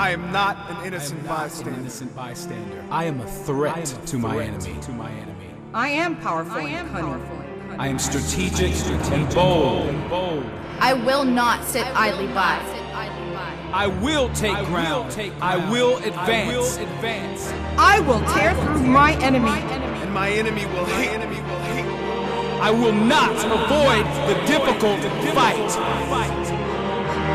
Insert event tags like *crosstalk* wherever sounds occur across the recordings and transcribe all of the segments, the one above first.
I am not an innocent I not bystander. an innocent bystander. I am a threat, to, my enemy. to my enemy. I am powerful and cunning. I am strategic and bold. bold. I will not sit idly by. I will take ground. I will advance. advance. I will tear through my enemy. And my enemy will hate. Enemy will hate. I will not avoid the difficult fight.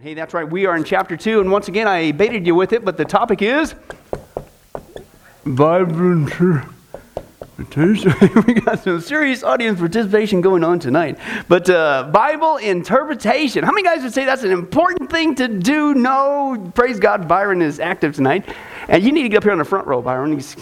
Hey, that's right. We are in chapter 2, and once again, I baited you with it, but the topic is Bible interpretation. *laughs* we got some serious audience participation going on tonight. But uh, Bible interpretation. How many guys would say that's an important thing to do? No. Praise God, Byron is active tonight. And you need to get up here on the front row, Byron. He's-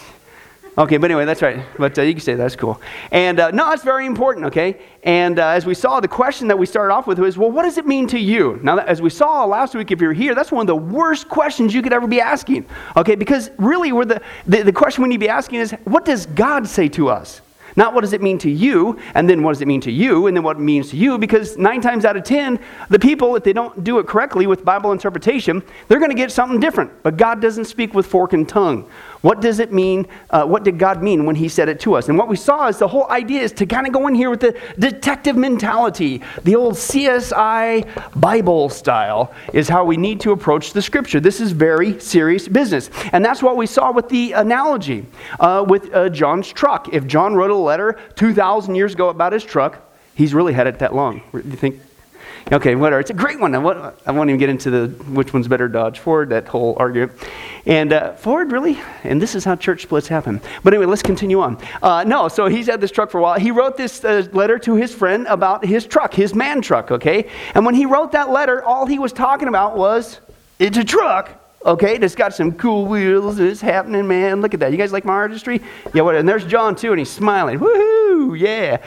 Okay, but anyway, that's right. But uh, you can say that's cool. And uh, no, it's very important, okay? And uh, as we saw, the question that we started off with was, well, what does it mean to you? Now, as we saw last week, if you're here, that's one of the worst questions you could ever be asking, okay? Because really, we're the, the, the question we need to be asking is, what does God say to us? Not what does it mean to you, and then what does it mean to you, and then what it means to you, because nine times out of ten, the people, if they don't do it correctly with Bible interpretation, they're going to get something different. But God doesn't speak with fork and tongue. What does it mean? Uh, what did God mean when He said it to us? And what we saw is the whole idea is to kind of go in here with the detective mentality, the old CSI Bible style, is how we need to approach the Scripture. This is very serious business, and that's what we saw with the analogy uh, with uh, John's truck. If John wrote a letter two thousand years ago about his truck, he's really had it that long. You think? Okay, whatever. It's a great one. I won't, even get into the which one's better, Dodge, Ford, that whole argument. And uh, Ford, really? And this is how church splits happen. But anyway, let's continue on. Uh, no, so he's had this truck for a while. He wrote this uh, letter to his friend about his truck, his man truck, okay? And when he wrote that letter, all he was talking about was it's a truck. Okay, it's got some cool wheels. It's happening, man. Look at that. You guys like my artistry? Yeah, what? And there's John too, and he's smiling. Woohoo! Yeah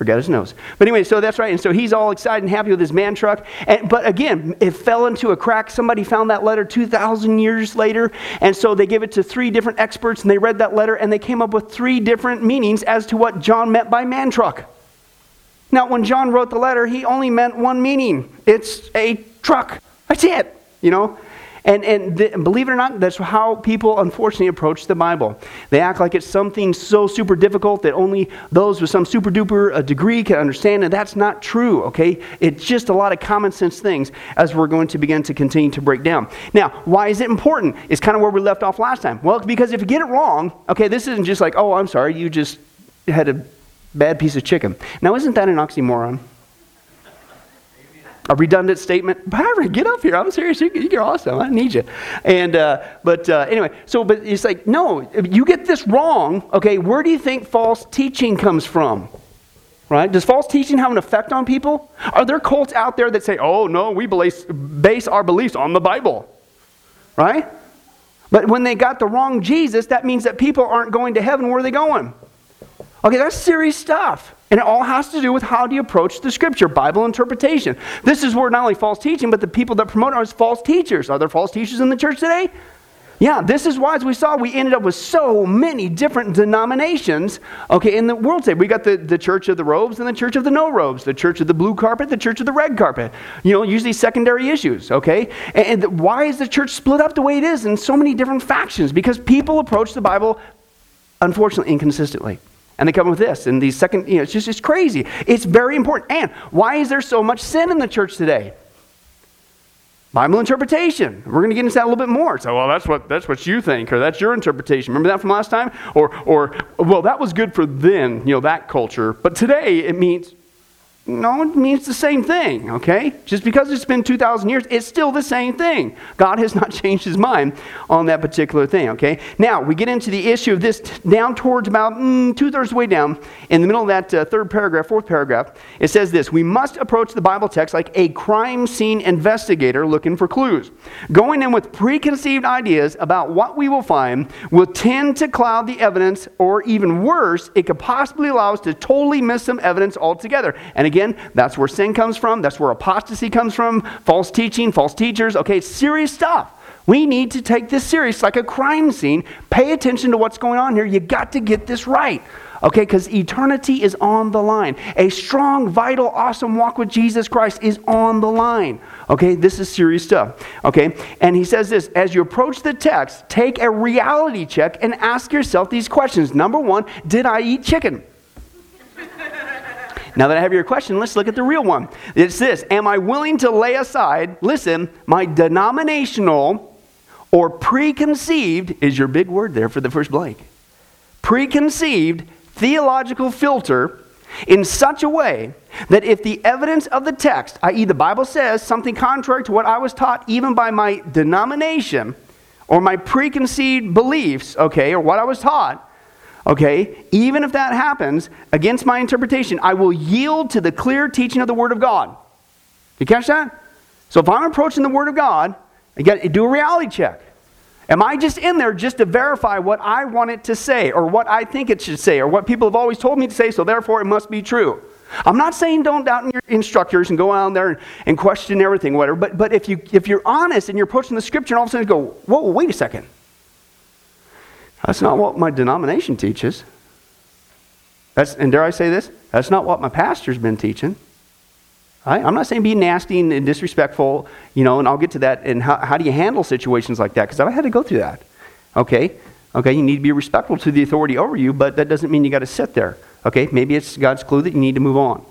forgot his nose. But anyway, so that's right. And so he's all excited and happy with his man truck. And, but again, it fell into a crack. Somebody found that letter 2,000 years later. And so they gave it to three different experts and they read that letter and they came up with three different meanings as to what John meant by man truck. Now, when John wrote the letter, he only meant one meaning it's a truck. That's it, you know? And, and, th- and believe it or not, that's how people unfortunately approach the Bible. They act like it's something so super difficult that only those with some super duper uh, degree can understand, and that's not true, okay? It's just a lot of common sense things as we're going to begin to continue to break down. Now, why is it important? It's kind of where we left off last time. Well, because if you get it wrong, okay, this isn't just like, oh, I'm sorry, you just had a bad piece of chicken. Now, isn't that an oxymoron? A redundant statement. Byron, get up here. I'm serious. You, you're awesome. I need you. And uh, but uh, anyway, so but it's like no, you get this wrong. Okay, where do you think false teaching comes from? Right? Does false teaching have an effect on people? Are there cults out there that say, "Oh no, we base our beliefs on the Bible," right? But when they got the wrong Jesus, that means that people aren't going to heaven. Where are they going? Okay, that's serious stuff. And it all has to do with how do you approach the scripture, Bible interpretation. This is where not only false teaching, but the people that promote it are false teachers. Are there false teachers in the church today? Yeah, this is why, as we saw, we ended up with so many different denominations, okay, in the world today. We got the, the church of the robes and the church of the no robes, the church of the blue carpet, the church of the red carpet. You know, usually secondary issues, okay? And, and why is the church split up the way it is in so many different factions? Because people approach the Bible unfortunately, inconsistently. And they come with this, and these second, you know, it's just it's crazy. It's very important. And why is there so much sin in the church today? Bible interpretation. We're going to get into that a little bit more. So, well, that's what that's what you think, or that's your interpretation. Remember that from last time? Or, or, well, that was good for then, you know, that culture. But today it means no, it means the same thing, okay? Just because it's been 2,000 years, it's still the same thing. God has not *laughs* changed his mind on that particular thing, okay? Now, we get into the issue of this down towards about mm, two thirds way down. In the middle of that uh, third paragraph, fourth paragraph, it says this We must approach the Bible text like a crime scene investigator looking for clues. Going in with preconceived ideas about what we will find will tend to cloud the evidence, or even worse, it could possibly allow us to totally miss some evidence altogether. And again, that's where sin comes from. That's where apostasy comes from. False teaching, false teachers. Okay, serious stuff. We need to take this serious like a crime scene. Pay attention to what's going on here. You got to get this right. Okay, because eternity is on the line. A strong, vital, awesome walk with Jesus Christ is on the line. Okay, this is serious stuff. Okay, and he says this as you approach the text, take a reality check and ask yourself these questions. Number one, did I eat chicken? *laughs* Now that I have your question, let's look at the real one. It's this Am I willing to lay aside, listen, my denominational or preconceived, is your big word there for the first blank, preconceived theological filter in such a way that if the evidence of the text, i.e., the Bible says something contrary to what I was taught, even by my denomination or my preconceived beliefs, okay, or what I was taught, Okay? Even if that happens against my interpretation, I will yield to the clear teaching of the Word of God. You catch that? So if I'm approaching the Word of God, got do a reality check. Am I just in there just to verify what I want it to say or what I think it should say or what people have always told me to say, so therefore it must be true? I'm not saying don't doubt your instructors and go out there and, and question everything, whatever, but, but if, you, if you're honest and you're approaching the scripture and all of a sudden go, whoa, wait a second. That's not what my denomination teaches. That's, and dare I say this? That's not what my pastor's been teaching. Right? I'm not saying be nasty and disrespectful, you know, and I'll get to that. And how, how do you handle situations like that? Because I've had to go through that. Okay? Okay, you need to be respectful to the authority over you, but that doesn't mean you got to sit there. Okay? Maybe it's God's clue that you need to move on.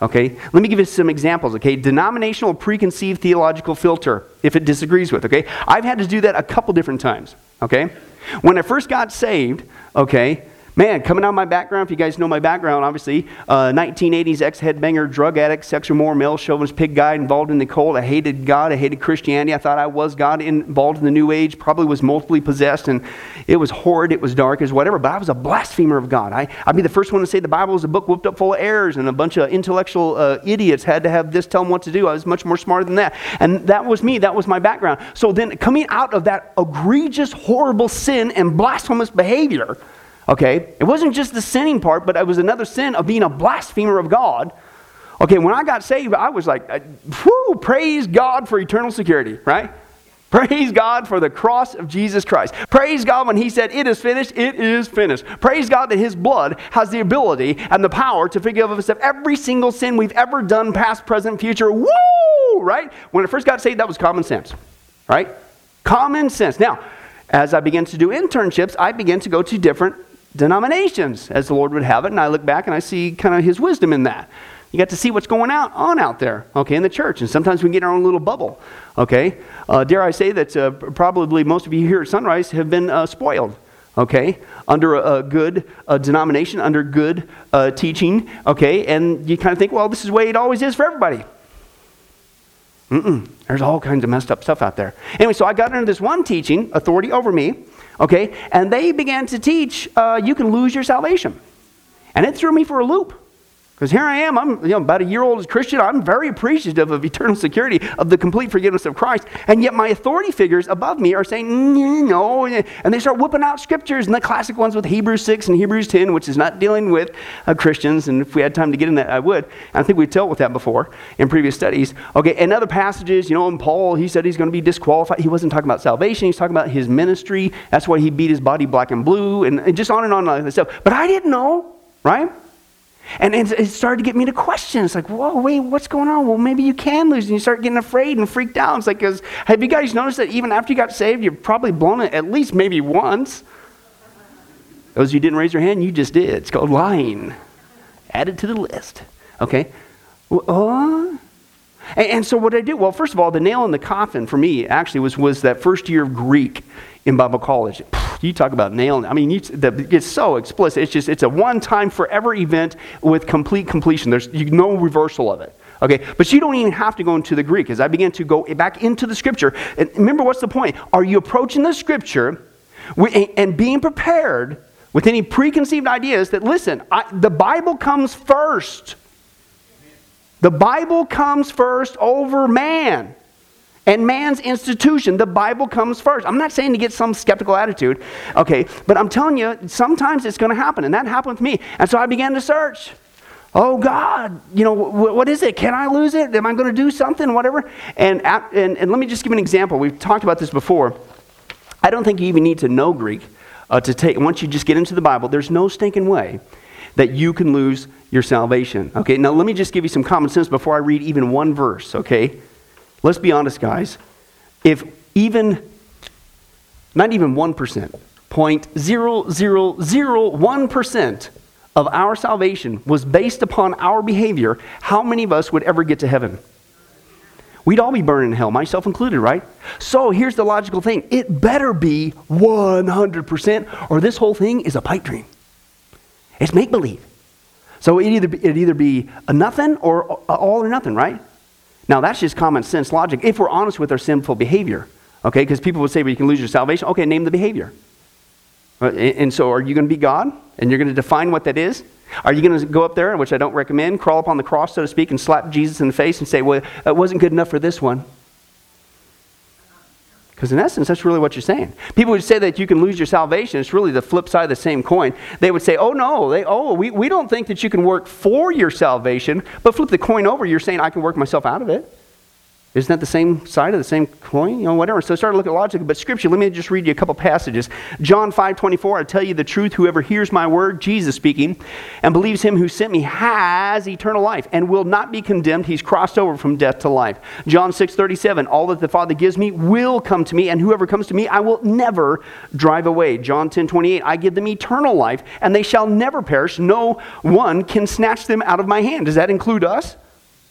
Okay? Let me give you some examples. Okay? Denominational preconceived theological filter, if it disagrees with. Okay? I've had to do that a couple different times. Okay? When I first got saved, okay, Man, coming out of my background, if you guys know my background, obviously, uh, 1980s ex headbanger, drug addict, sexual more, male chauvinist, pig guy, involved in the cult. I hated God. I hated Christianity. I thought I was God, involved in the New Age, probably was multiply possessed, and it was horrid, it was dark, it was whatever, but I was a blasphemer of God. I, I'd be the first one to say the Bible was a book whooped up full of errors, and a bunch of intellectual uh, idiots had to have this tell them what to do. I was much more smarter than that. And that was me, that was my background. So then, coming out of that egregious, horrible sin and blasphemous behavior, Okay? It wasn't just the sinning part, but it was another sin of being a blasphemer of God. Okay, when I got saved, I was like, uh, whoo, praise God for eternal security, right? *laughs* Praise God for the cross of Jesus Christ. Praise God when He said, It is finished, it is finished. Praise God that His blood has the ability and the power to forgive us of every single sin we've ever done, past, present, future. Woo! Right? When I first got saved, that was common sense, right? Common sense. Now, as I began to do internships, I began to go to different denominations, as the Lord would have it. And I look back and I see kind of His wisdom in that. You got to see what's going out, on out there, okay, in the church. And sometimes we get our own little bubble, okay. Uh, dare I say that uh, probably most of you here at Sunrise have been uh, spoiled, okay, under a, a good denomination, under good uh, teaching, okay. And you kind of think, well, this is the way it always is for everybody. Mm-mm. There's all kinds of messed up stuff out there. Anyway, so I got into this one teaching, authority over me, Okay? And they began to teach uh, you can lose your salvation. And it threw me for a loop. Because here I am, I'm you know, about a year old as Christian. I'm very appreciative of eternal security, of the complete forgiveness of Christ. And yet my authority figures above me are saying, no. And they start whooping out scriptures, and the classic ones with Hebrews 6 and Hebrews 10, which is not dealing with uh, Christians. And if we had time to get in that, I would. I think we've dealt with that before in previous studies. Okay, and other passages, you know, in Paul, he said he's going to be disqualified. He wasn't talking about salvation, he's talking about his ministry. That's why he beat his body black and blue, and, and just on and on like that stuff. But I didn't know, right? And it started to get me to question. It's like, whoa, wait, what's going on? Well, maybe you can lose. And you start getting afraid and freaked out. It's like, cause, have you guys noticed that even after you got saved, you've probably blown it at least maybe once? Those you didn't raise your hand, you just did. It's called lying. Add it to the list. Okay? Uh, and, and so what did I do? Well, first of all, the nail in the coffin for me actually was, was that first year of Greek in Bible college. You talk about nailing. I mean, you, the, it's so explicit. It's just it's a one-time, forever event with complete completion. There's you, no reversal of it. Okay, but you don't even have to go into the Greek. As I began to go back into the Scripture, and remember, what's the point? Are you approaching the Scripture and being prepared with any preconceived ideas that listen, I, the Bible comes first. The Bible comes first over man and man's institution. The Bible comes first. I'm not saying to get some skeptical attitude, okay, but I'm telling you, sometimes it's going to happen, and that happened with me. And so I began to search. Oh God, you know, what is it? Can I lose it? Am I going to do something? Whatever. And, and, and let me just give an example. We've talked about this before. I don't think you even need to know Greek uh, to take, once you just get into the Bible, there's no stinking way that you can lose your salvation. Okay, now let me just give you some common sense before I read even one verse, okay? Let's be honest, guys. If even, not even 1%, 0.0001% of our salvation was based upon our behavior, how many of us would ever get to heaven? We'd all be burning in hell, myself included, right? So here's the logical thing it better be 100%, or this whole thing is a pipe dream. It's make believe. So it either, it either be a nothing or all or nothing, right? Now, that's just common sense logic if we're honest with our sinful behavior, okay? Because people would say, well, you can lose your salvation. Okay, name the behavior. Uh, and so, are you going to be God? And you're going to define what that is? Are you going to go up there, which I don't recommend, crawl up on the cross, so to speak, and slap Jesus in the face and say, well, it wasn't good enough for this one? Because in essence, that's really what you're saying. People would say that you can lose your salvation. It's really the flip side of the same coin. They would say, oh, no, they, oh, we, we don't think that you can work for your salvation, but flip the coin over, you're saying I can work myself out of it. Isn't that the same side of the same coin? You know, whatever. So I started looking at logic, but scripture, let me just read you a couple passages. John 5 24, I tell you the truth, whoever hears my word, Jesus speaking, and believes him who sent me has eternal life and will not be condemned. He's crossed over from death to life. John 6 37, all that the Father gives me will come to me, and whoever comes to me, I will never drive away. John 10 28, I give them eternal life, and they shall never perish. No one can snatch them out of my hand. Does that include us?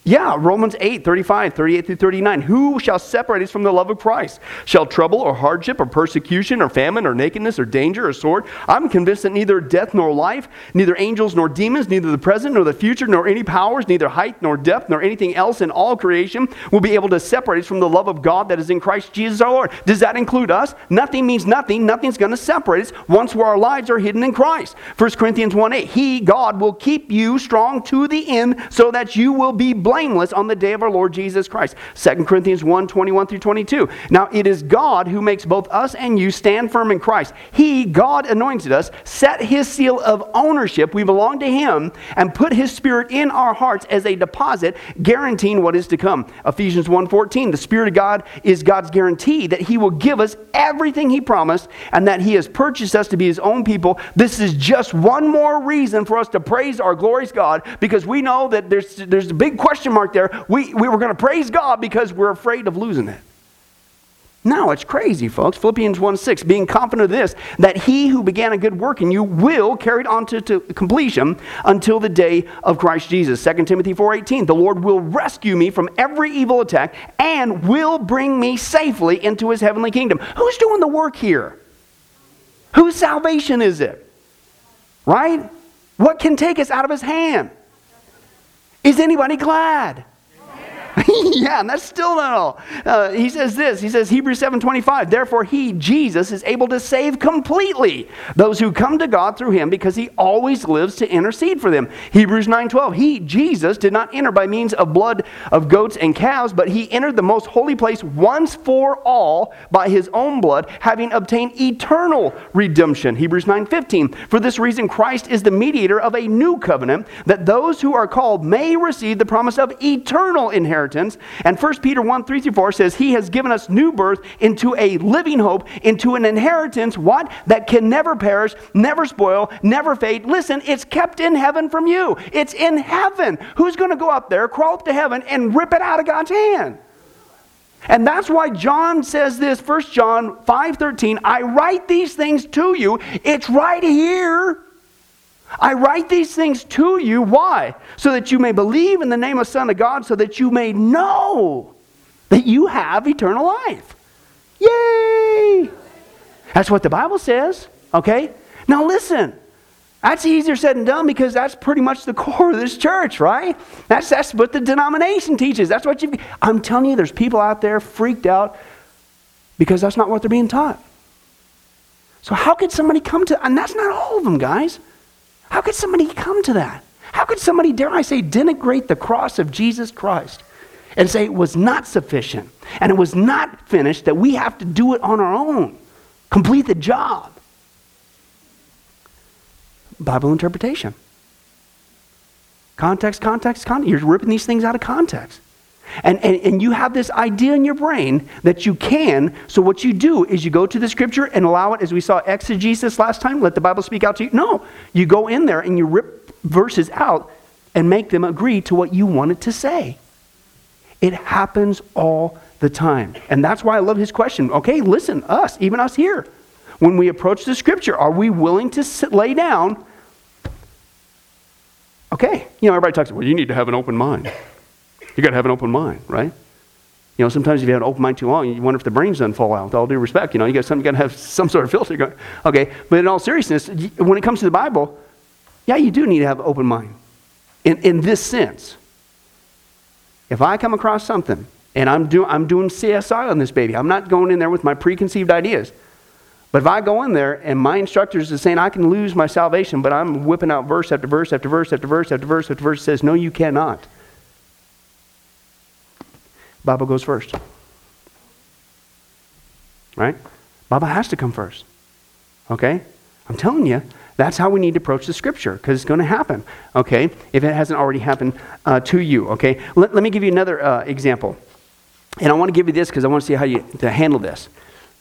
Yeah, Romans 8, 35, 38 through 39. Who shall separate us from the love of Christ? Shall trouble or hardship or persecution or famine or nakedness or danger or sword? I'm convinced that neither death nor life, neither angels nor demons, neither the present nor the future, nor any powers, neither height nor depth, nor anything else in all creation will be able to separate us from the love of God that is in Christ Jesus our Lord. Does that include us? Nothing means nothing. Nothing's going to separate us once our lives are hidden in Christ. 1 Corinthians 1 8. He, God, will keep you strong to the end so that you will be blessed blameless on the day of our Lord Jesus Christ. 2 Corinthians 1 21 through 22. Now, it is God who makes both us and you stand firm in Christ. He, God, anointed us, set his seal of ownership, we belong to him, and put his spirit in our hearts as a deposit, guaranteeing what is to come. Ephesians 1 14. The Spirit of God is God's guarantee that he will give us everything he promised and that he has purchased us to be his own people. This is just one more reason for us to praise our glorious God because we know that there's, there's a big question question mark there. We, we were going to praise God because we're afraid of losing it. No, it's crazy, folks. Philippians 1 6, being confident of this, that he who began a good work in you will carry it on to, to completion until the day of Christ Jesus. 2 Timothy 4 18, the Lord will rescue me from every evil attack and will bring me safely into his heavenly kingdom. Who's doing the work here? Whose salvation is it? Right? What can take us out of his hand? Is anybody glad? *laughs* yeah, and that's still not all. Uh, he says this. He says Hebrews 7:25. Therefore, he Jesus is able to save completely those who come to God through him, because he always lives to intercede for them. Hebrews 9:12. He Jesus did not enter by means of blood of goats and calves, but he entered the most holy place once for all by his own blood, having obtained eternal redemption. Hebrews 9:15. For this reason, Christ is the mediator of a new covenant, that those who are called may receive the promise of eternal inheritance And 1 Peter 1 3 through 4 says, He has given us new birth into a living hope, into an inheritance, what? That can never perish, never spoil, never fade. Listen, it's kept in heaven from you. It's in heaven. Who's going to go up there, crawl up to heaven, and rip it out of God's hand? And that's why John says this, 1 John 5:13, I write these things to you. It's right here. I write these things to you. Why? So that you may believe in the name of Son of God, so that you may know that you have eternal life. Yay! That's what the Bible says, okay? Now listen. That's easier said than done because that's pretty much the core of this church, right? That's, that's what the denomination teaches. That's what you I'm telling you, there's people out there freaked out because that's not what they're being taught. So how could somebody come to and that's not all of them, guys. How could somebody come to that? How could somebody, dare I say, denigrate the cross of Jesus Christ and say it was not sufficient and it was not finished, that we have to do it on our own, complete the job? Bible interpretation. Context, context, context. You're ripping these things out of context. And, and, and you have this idea in your brain that you can. So, what you do is you go to the scripture and allow it, as we saw exegesis last time, let the Bible speak out to you. No, you go in there and you rip verses out and make them agree to what you wanted to say. It happens all the time. And that's why I love his question. Okay, listen, us, even us here. When we approach the scripture, are we willing to sit, lay down Okay, you know, everybody talks well, you need to have an open mind. You got to have an open mind, right? You know, sometimes if you have an open mind too long, you wonder if the brains doesn't fall out. With all due respect, you know, you got some, got to have *laughs* some sort of filter going. Okay, but in all seriousness, when it comes to the Bible, yeah, you do need to have an open mind. In, in this sense, if I come across something and I'm, do, I'm doing CSI on this baby, I'm not going in there with my preconceived ideas. But if I go in there and my instructors is saying I can lose my salvation, but I'm whipping out verse after verse after verse after verse after verse after verse says, no, you cannot. Bible goes first. Right? Bible has to come first. Okay? I'm telling you, that's how we need to approach the scripture because it's going to happen. Okay? If it hasn't already happened uh, to you. Okay? Let, let me give you another uh, example. And I want to give you this because I want to see how you to handle this.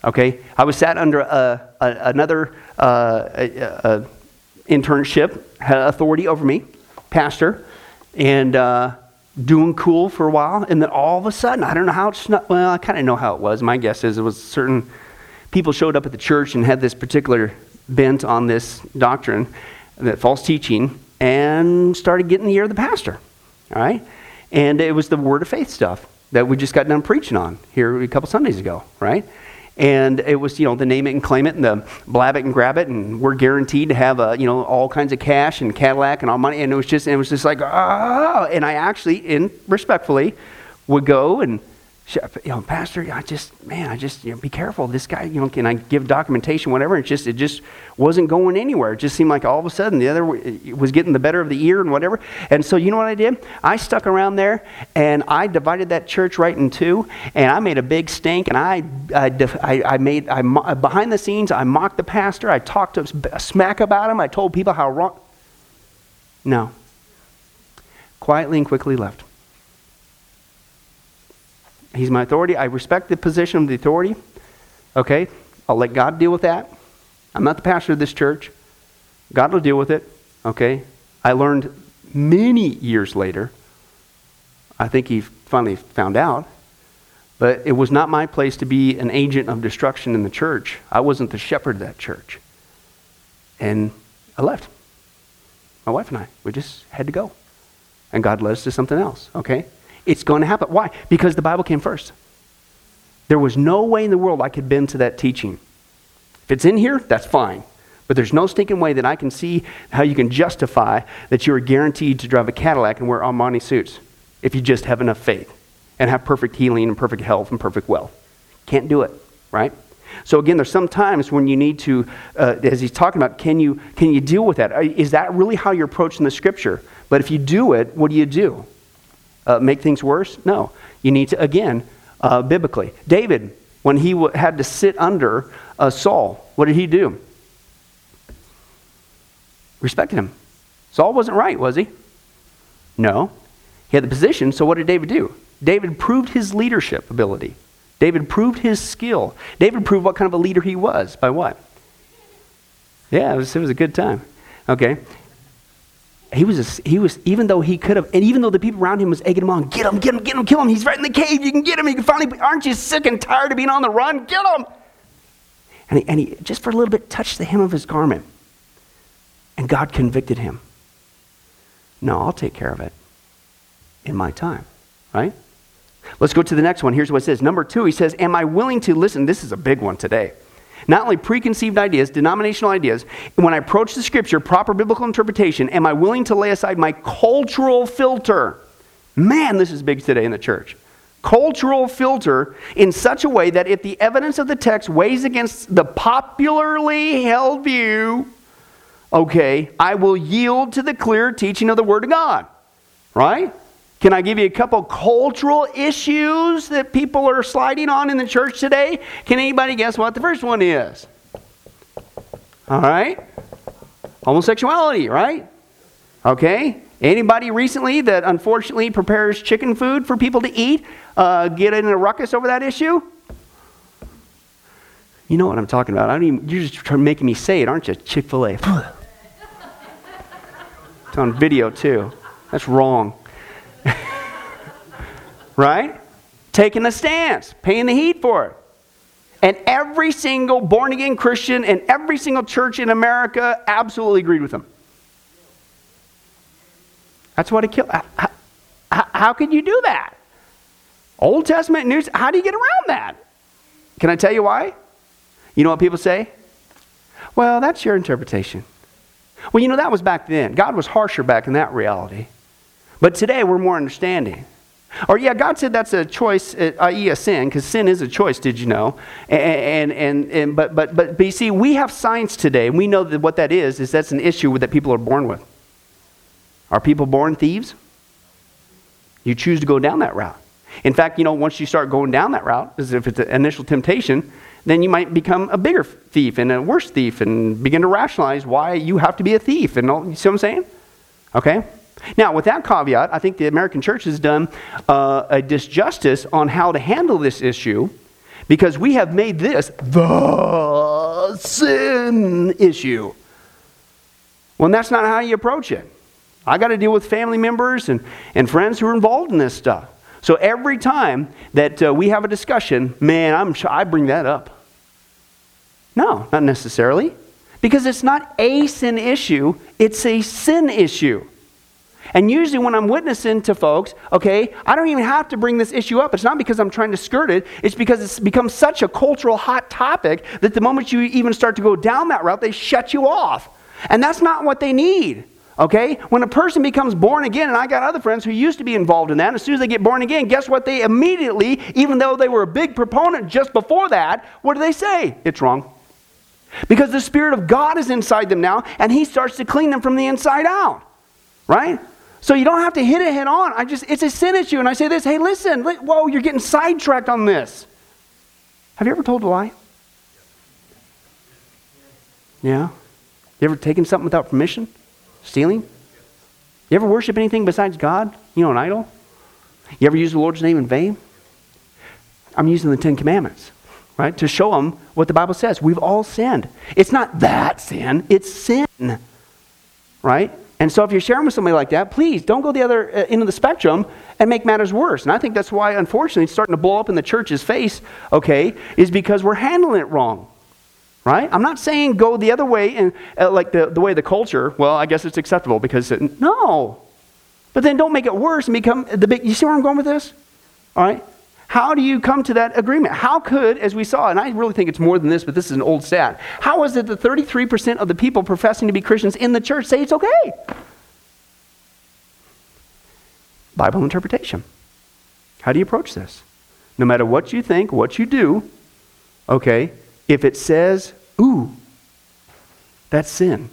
Okay, I was sat under a, a, another uh, internship, had authority over me, pastor, and uh, doing cool for a while. And then all of a sudden, I don't know how it snuck. Well, I kind of know how it was. My guess is it was certain people showed up at the church and had this particular bent on this doctrine, that false teaching, and started getting the ear of the pastor. All right, and it was the word of faith stuff that we just got done preaching on here a couple Sundays ago. Right and it was you know the name it and claim it and the blab it and grab it. And we're guaranteed to have a, you know all kinds of cash and Cadillac and all money. And it was just it was just like ah. And I actually in respectfully would go and you know, Pastor, I just, man, I just, you know, be careful. This guy, you know, can I give documentation, whatever? It just, it just wasn't going anywhere. It just seemed like all of a sudden the other was getting the better of the ear and whatever. And so, you know what I did? I stuck around there and I divided that church right in two, and I made a big stink. And I, I, I made, I behind the scenes, I mocked the pastor. I talked to smack about him. I told people how wrong. No. Quietly and quickly left. He's my authority. I respect the position of the authority. Okay? I'll let God deal with that. I'm not the pastor of this church. God will deal with it. Okay? I learned many years later. I think he finally found out. But it was not my place to be an agent of destruction in the church. I wasn't the shepherd of that church. And I left. My wife and I, we just had to go. And God led us to something else, okay? It's going to happen. Why? Because the Bible came first. There was no way in the world I could bend to that teaching. If it's in here, that's fine. But there's no stinking way that I can see how you can justify that you are guaranteed to drive a Cadillac and wear Armani suits if you just have enough faith and have perfect healing and perfect health and perfect wealth. Can't do it, right? So again, there's some times when you need to, uh, as he's talking about, can you can you deal with that? Is that really how you're approaching the scripture? But if you do it, what do you do? Uh, make things worse? No. You need to, again, uh, biblically. David, when he w- had to sit under uh, Saul, what did he do? Respected him. Saul wasn't right, was he? No. He had the position, so what did David do? David proved his leadership ability. David proved his skill. David proved what kind of a leader he was. By what? Yeah, it was, it was a good time. Okay. He was, a, he was, even though he could have, and even though the people around him was egging him on, get him, get him, get him, kill him. He's right in the cave. You can get him. You can finally, aren't you sick and tired of being on the run? Get him. And he, and he just for a little bit touched the hem of his garment. And God convicted him. No, I'll take care of it in my time, right? Let's go to the next one. Here's what it says. Number two, he says, Am I willing to listen? This is a big one today. Not only preconceived ideas, denominational ideas, when I approach the scripture, proper biblical interpretation, am I willing to lay aside my cultural filter? Man, this is big today in the church. Cultural filter in such a way that if the evidence of the text weighs against the popularly held view, okay, I will yield to the clear teaching of the Word of God. Right? Can I give you a couple cultural issues that people are sliding on in the church today? Can anybody guess what the first one is? All right. Homosexuality, right? Okay. Anybody recently that unfortunately prepares chicken food for people to eat uh, get in a ruckus over that issue? You know what I'm talking about. I don't even, you're just making me say it, aren't you? Chick fil A. *laughs* it's on video too. That's wrong right? Taking a stance, paying the heat for it. And every single born again Christian and every single church in America absolutely agreed with him. That's what it killed. How, how, how could you do that? Old Testament news, how do you get around that? Can I tell you why? You know what people say? Well, that's your interpretation. Well, you know, that was back then. God was harsher back in that reality. But today we're more understanding. Or, yeah, God said that's a choice, uh, i.e., a sin, because sin is a choice, did you know? And, and, and, but, but, but, but you see, we have science today, and we know that what that is, is that's an issue that people are born with. Are people born thieves? You choose to go down that route. In fact, you know, once you start going down that route, as if it's an initial temptation, then you might become a bigger thief and a worse thief and begin to rationalize why you have to be a thief. And all, you see what I'm saying? Okay? Now, with that caveat, I think the American church has done uh, a disjustice on how to handle this issue because we have made this the sin issue. Well, that's not how you approach it. I got to deal with family members and, and friends who are involved in this stuff. So every time that uh, we have a discussion, man, I'm, I bring that up. No, not necessarily. Because it's not a sin issue, it's a sin issue. And usually, when I'm witnessing to folks, okay, I don't even have to bring this issue up. It's not because I'm trying to skirt it, it's because it's become such a cultural hot topic that the moment you even start to go down that route, they shut you off. And that's not what they need. Okay? When a person becomes born again, and I got other friends who used to be involved in that, as soon as they get born again, guess what? They immediately, even though they were a big proponent just before that, what do they say? It's wrong. Because the Spirit of God is inside them now, and He starts to clean them from the inside out. Right? So you don't have to hit it head on. I just it's a sin issue. And I say this, hey, listen, whoa, you're getting sidetracked on this. Have you ever told a lie? Yeah? You ever taken something without permission? Stealing? You ever worship anything besides God? You know, an idol? You ever use the Lord's name in vain? I'm using the Ten Commandments, right? To show them what the Bible says. We've all sinned. It's not that sin, it's sin, right? And so if you're sharing with somebody like that, please don't go the other uh, end of the spectrum and make matters worse. And I think that's why, unfortunately, it's starting to blow up in the church's face, okay, is because we're handling it wrong. Right? I'm not saying go the other way and uh, like the, the way the culture, well, I guess it's acceptable because it, no. But then don't make it worse and become the big, you see where I'm going with this? All right? How do you come to that agreement? How could, as we saw, and I really think it's more than this, but this is an old stat, how is it that 33% of the people professing to be Christians in the church say it's okay? Bible interpretation. How do you approach this? No matter what you think, what you do, okay, if it says, ooh, that's sin,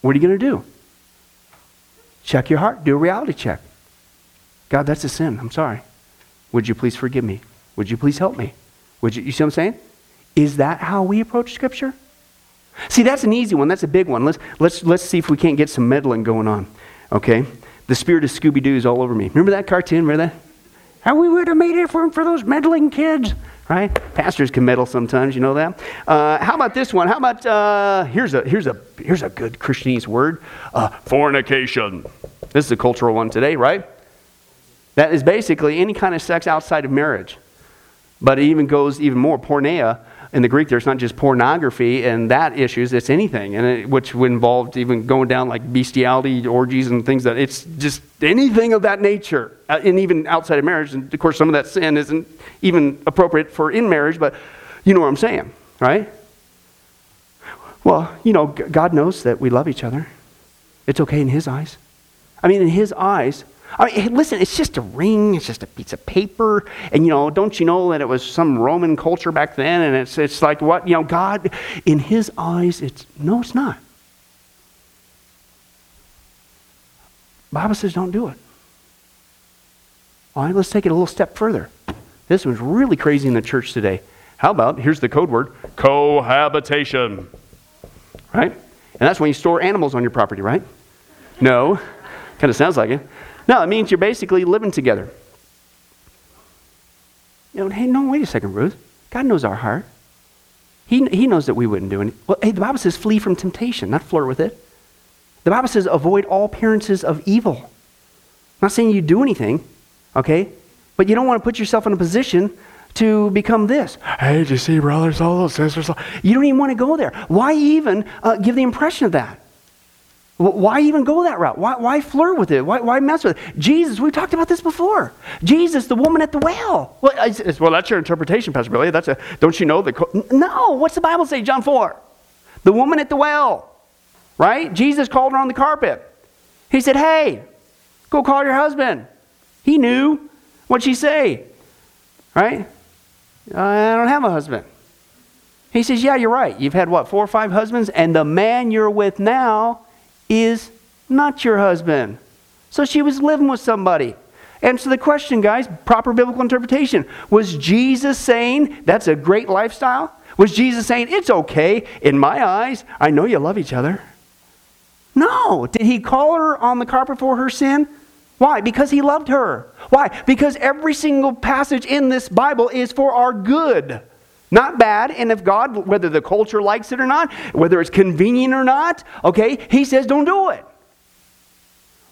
what are you going to do? Check your heart, do a reality check. God, that's a sin. I'm sorry. Would you please forgive me? Would you please help me? Would you, you see what I'm saying? Is that how we approach Scripture? See, that's an easy one. That's a big one. Let's, let's, let's see if we can't get some meddling going on. Okay? The spirit of Scooby Doo is all over me. Remember that cartoon? Remember that? How we would have made it for, for those meddling kids, right? Pastors can meddle sometimes, you know that. Uh, how about this one? How about uh, here's a here's a here's a good Christianese word, uh, fornication. This is a cultural one today, right? That is basically any kind of sex outside of marriage. But it even goes even more. Porneia, in the Greek, there's not just pornography and that issues, it's anything, and it, which would involve even going down like bestiality, orgies, and things that it's just anything of that nature, uh, and even outside of marriage. And of course, some of that sin isn't even appropriate for in marriage, but you know what I'm saying, right? Well, you know, God knows that we love each other. It's okay in His eyes. I mean, in His eyes, I mean, hey, listen, it's just a ring, it's just a piece of paper. And, you know, don't you know that it was some Roman culture back then? And it's, it's like what? You know, God, in his eyes, it's, no, it's not. Bible says don't do it. All right, let's take it a little step further. This was really crazy in the church today. How about, here's the code word, cohabitation. Right? And that's when you store animals on your property, right? No. Kind of sounds like it. No, it means you're basically living together. You know, hey, no, wait a second, Ruth. God knows our heart. He, he knows that we wouldn't do it. Well, hey, the Bible says flee from temptation, not flirt with it. The Bible says avoid all appearances of evil. I'm not saying you do anything, okay? But you don't want to put yourself in a position to become this. Hey, do you see brothers, all those sisters? You don't even want to go there. Why even uh, give the impression of that? Why even go that route? Why, why flirt with it? Why, why, mess with it? Jesus, we've talked about this before. Jesus, the woman at the well. Well, I, well that's your interpretation, Pastor Billy. That's a, don't you know the. No, what's the Bible say, John 4? The woman at the well, right? Jesus called her on the carpet. He said, hey, go call your husband. He knew. What'd she say? Right? I don't have a husband. He says, yeah, you're right. You've had what, four or five husbands? And the man you're with now is not your husband. So she was living with somebody. Answer the question, guys. Proper biblical interpretation. Was Jesus saying that's a great lifestyle? Was Jesus saying it's okay in my eyes? I know you love each other. No. Did he call her on the carpet for her sin? Why? Because he loved her. Why? Because every single passage in this Bible is for our good. Not bad. And if God, whether the culture likes it or not, whether it's convenient or not, okay, He says don't do it.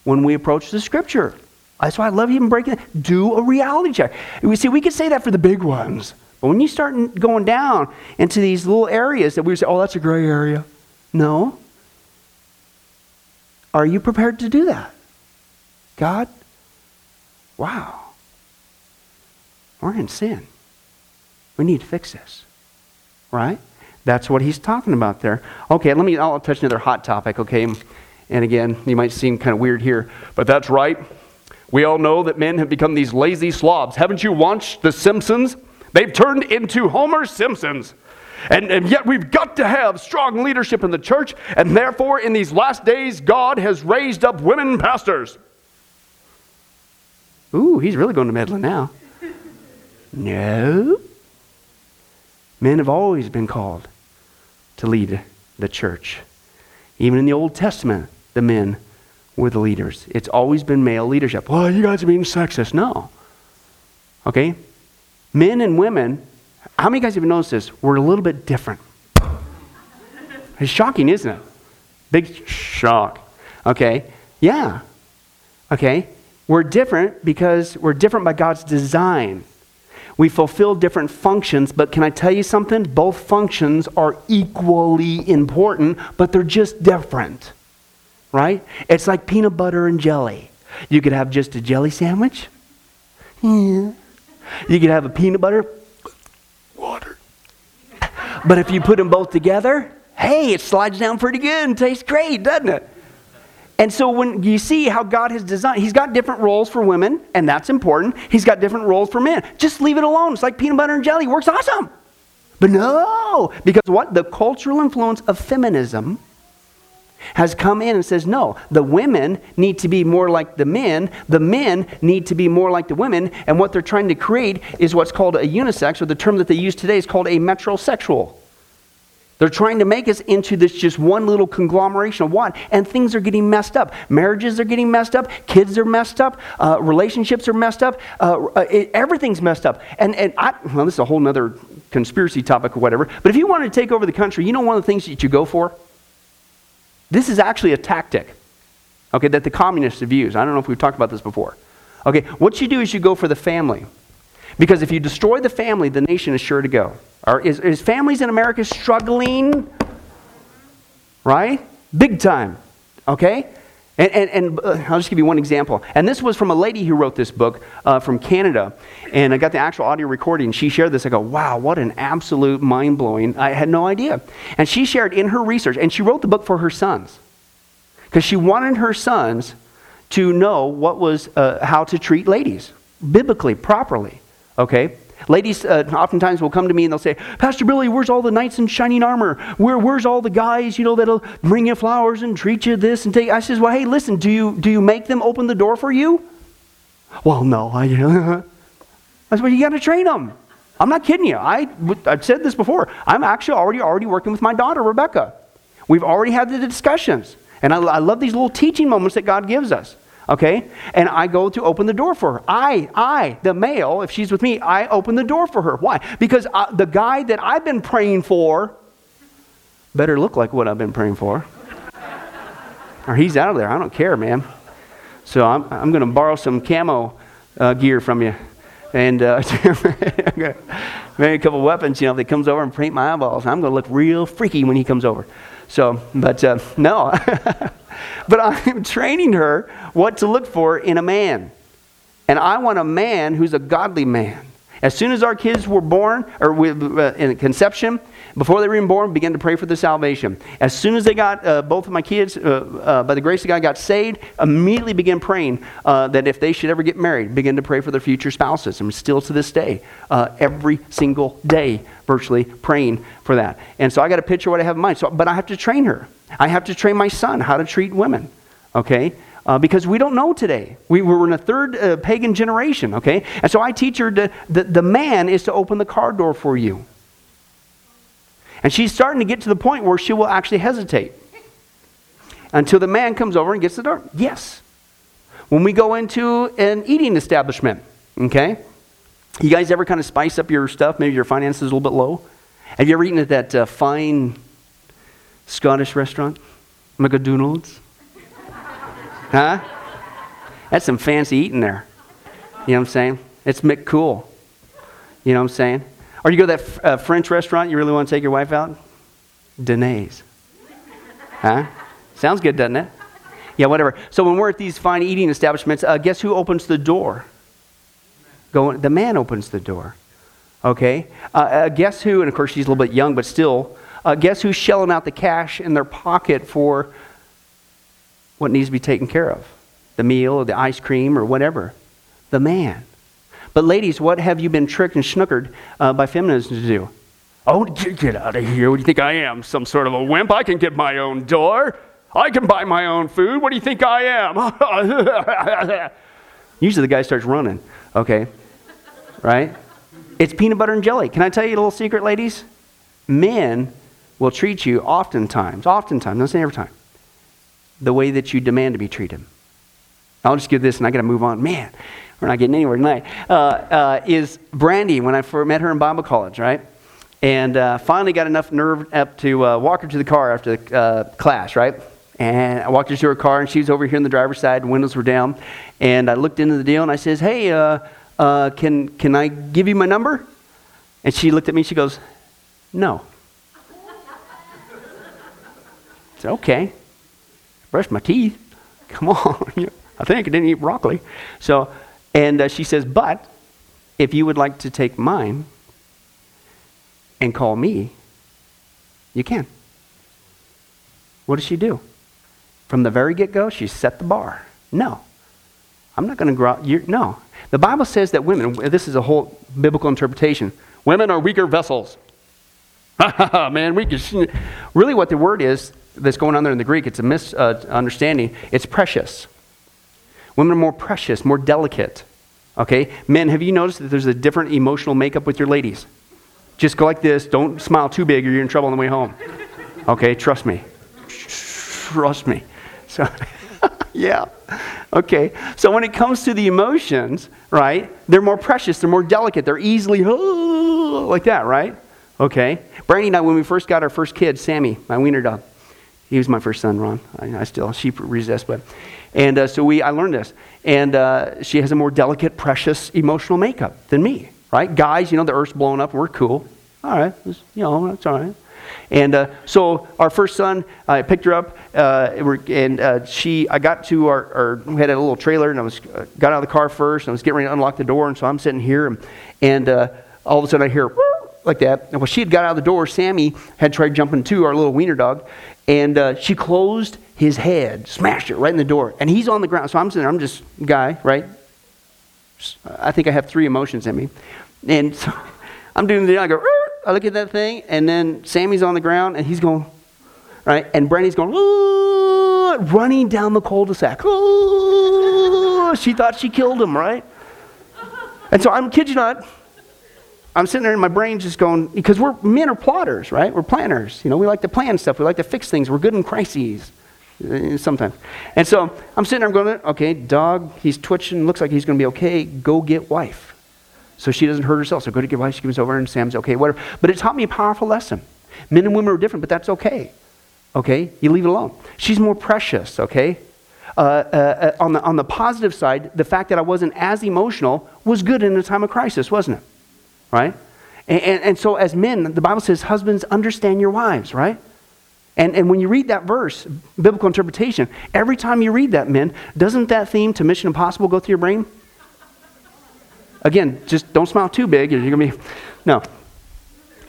When we approach the scripture, that's why I love even breaking it. Do a reality check. We see, we could say that for the big ones. But when you start going down into these little areas that we say, oh, that's a gray area. No. Are you prepared to do that? God, wow. We're in sin. We need to fix this. Right? That's what he's talking about there. Okay, let me, I'll touch another hot topic, okay? And again, you might seem kind of weird here, but that's right. We all know that men have become these lazy slobs. Haven't you watched The Simpsons? They've turned into Homer Simpsons. And, and yet we've got to have strong leadership in the church, and therefore, in these last days, God has raised up women pastors. Ooh, he's really going to meddling now. *laughs* No. Men have always been called to lead the church. Even in the Old Testament, the men were the leaders. It's always been male leadership. Well, you guys are being sexist. No. Okay? Men and women, how many of you guys have noticed this? We're a little bit different. It's shocking, isn't it? Big shock. Okay? Yeah. Okay? We're different because we're different by God's design. We fulfill different functions, but can I tell you something? Both functions are equally important, but they're just different. Right? It's like peanut butter and jelly. You could have just a jelly sandwich. Yeah. You could have a peanut butter, water. But if you put them both together, hey, it slides down pretty good and tastes great, doesn't it? And so when you see how God has designed, He's got different roles for women, and that's important. He's got different roles for men. Just leave it alone. It's like peanut butter and jelly. Works awesome. But no, because what? The cultural influence of feminism has come in and says, no, the women need to be more like the men, the men need to be more like the women, and what they're trying to create is what's called a unisex, or the term that they use today is called a metrosexual. They're trying to make us into this just one little conglomeration of what? And things are getting messed up. Marriages are getting messed up. Kids are messed up. Uh, relationships are messed up. Uh, uh, it, everything's messed up. And, and I, well, this is a whole other conspiracy topic or whatever. But if you wanted to take over the country, you know one of the things that you go for? This is actually a tactic, okay, that the communists have used. I don't know if we've talked about this before. Okay, what you do is you go for the family. Because if you destroy the family, the nation is sure to go. Are, is, is families in America struggling? Right? Big time. Okay? And, and, and uh, I'll just give you one example. And this was from a lady who wrote this book uh, from Canada. And I got the actual audio recording. She shared this. I go, wow, what an absolute mind blowing. I had no idea. And she shared in her research, and she wrote the book for her sons. Because she wanted her sons to know what was, uh, how to treat ladies biblically, properly. Okay? Ladies uh, oftentimes will come to me and they'll say, Pastor Billy, where's all the knights in shining armor? Where, where's all the guys, you know, that'll bring you flowers and treat you this and take. I says, well, hey, listen, do you, do you make them open the door for you? Well, no. I, *laughs* I said, well, you got to train them. I'm not kidding you. I, I've said this before. I'm actually already, already working with my daughter, Rebecca. We've already had the discussions. And I, I love these little teaching moments that God gives us okay? And I go to open the door for her. I, I, the male, if she's with me, I open the door for her. Why? Because I, uh, the guy that I've been praying for better look like what I've been praying for. or he's out of there. I don't care, man. So I'm, I'm going to borrow some camo uh, gear from you. And uh, *laughs* maybe a couple weapons, you know, if he comes over and paint my eyeballs, I'm going to look real freaky when he comes over. So, but uh, no. *laughs* but I'm training her what to look for in a man. And I want a man who's a godly man. As soon as our kids were born, or uh, in conception, before they were even born, began to pray for their salvation. As soon as they got, uh, both of my kids, uh, uh, by the grace of God, got saved, immediately began praying uh, that if they should ever get married, begin to pray for their future spouses. And still to this day, every single day, virtually praying for that. And so I got a picture of what I have in mind. So, but I have to train her. I have to train my son how to treat women, okay? Uh, because we don't know today. We, we're in a third uh, pagan generation, okay? And so I teach her that the, the man is to open the car door for you. And she's starting to get to the point where she will actually hesitate until the man comes over and gets the door. Yes. When we go into an eating establishment, okay? You guys ever kind of spice up your stuff? Maybe your finances a little bit low? Have you ever eaten at that uh, fine Scottish restaurant? McDonald's? huh? That's some fancy eating there. You know what I'm saying? It's McCool. You know what I'm saying? Or you go to that uh, French restaurant, you really want to take your wife out? Denise. Huh? Sounds good, doesn't it? Yeah, whatever. So when we're at these fine eating establishments, uh, guess who opens the door? Go, the man opens the door. Okay? Uh, uh, guess who, and of course she's a little bit young, but still, uh, guess who's shelling out the cash in their pocket for what needs to be taken care of? The meal or the ice cream or whatever. The man. But ladies, what have you been tricked and snookered uh, by feminists to do? Oh, get out of here. What do you think I am? Some sort of a wimp? I can get my own door. I can buy my own food. What do you think I am? *laughs* Usually the guy starts running. Okay. Right? It's peanut butter and jelly. Can I tell you a little secret, ladies? Men will treat you oftentimes, oftentimes, not saying every time, the way that you demand to be treated. I'll just give this and I got to move on. Man, we're not getting anywhere tonight. Uh, uh, is Brandy, when I met her in Bible college, right? And uh, finally got enough nerve up to uh, walk her to the car after the uh, class, right? And I walked her to her car and she was over here in the driver's side, windows were down. And I looked into the deal and I says, Hey, uh, can, can I give you my number? And she looked at me, she goes, No. Said, okay. Brush my teeth. *laughs* Come on. *laughs* I think I didn't eat broccoli. So, and uh, she says, but if you would like to take mine and call me, you can. What does she do? From the very get go, she set the bar. No. I'm not going to grow out. No. The Bible says that women, this is a whole biblical interpretation, women are weaker vessels. Ha ha ha, man, we can. *laughs* Really, what the word is, that's going on there in the Greek, it's a misunderstanding. It's precious. Women are more precious, more delicate. Okay? Men, have you noticed that there's a different emotional makeup with your ladies? Just go like this. Don't smile too big or you're in trouble on the way home. Okay, trust me. Trust me. So, *laughs* yeah. Okay. So when it comes to the emotions, right, they're more precious, they're more delicate, they're easily like that, right? Okay. Brandy and I, when we first got our first kid, Sammy, my wiener dog, he was my first son, Ron. I, I still, she resists, but. And uh, so we, I learned this. And uh, she has a more delicate, precious emotional makeup than me, right? Guys, you know, the earth's blowing up, we're cool. All right, you know, that's all right. And uh, so our first son, I picked her up, uh, and uh, she, I got to our, our, we had a little trailer, and I was uh, got out of the car first, and I was getting ready to unlock the door, and so I'm sitting here, and, and uh, all of a sudden I hear like that. And when she had got out of the door, Sammy had tried jumping to our little wiener dog, and uh, she closed his head, smashed it right in the door, and he's on the ground. So I'm sitting there, I'm just guy, right? I think I have three emotions in me, and so *laughs* I'm doing the I go. I look at that thing, and then Sammy's on the ground, and he's going, right? And Brandy's going, running down the cul-de-sac. she thought she killed him, right? And so I'm kid you not. I'm sitting there and my brain's just going, because we're men are plotters, right? We're planners. You know, we like to plan stuff. We like to fix things. We're good in crises uh, sometimes. And so I'm sitting there, I'm going, okay, dog, he's twitching, looks like he's going to be okay. Go get wife so she doesn't hurt herself. So go to get wife. She comes over and Sam's okay, whatever. But it taught me a powerful lesson. Men and women are different, but that's okay. Okay? You leave it alone. She's more precious, okay? Uh, uh, uh, on, the, on the positive side, the fact that I wasn't as emotional was good in a time of crisis, wasn't it? Right? And, and, and so, as men, the Bible says, husbands, understand your wives, right? And, and when you read that verse, biblical interpretation, every time you read that, men, doesn't that theme to Mission Impossible go through your brain? Again, just don't smile too big. You're going to be, no.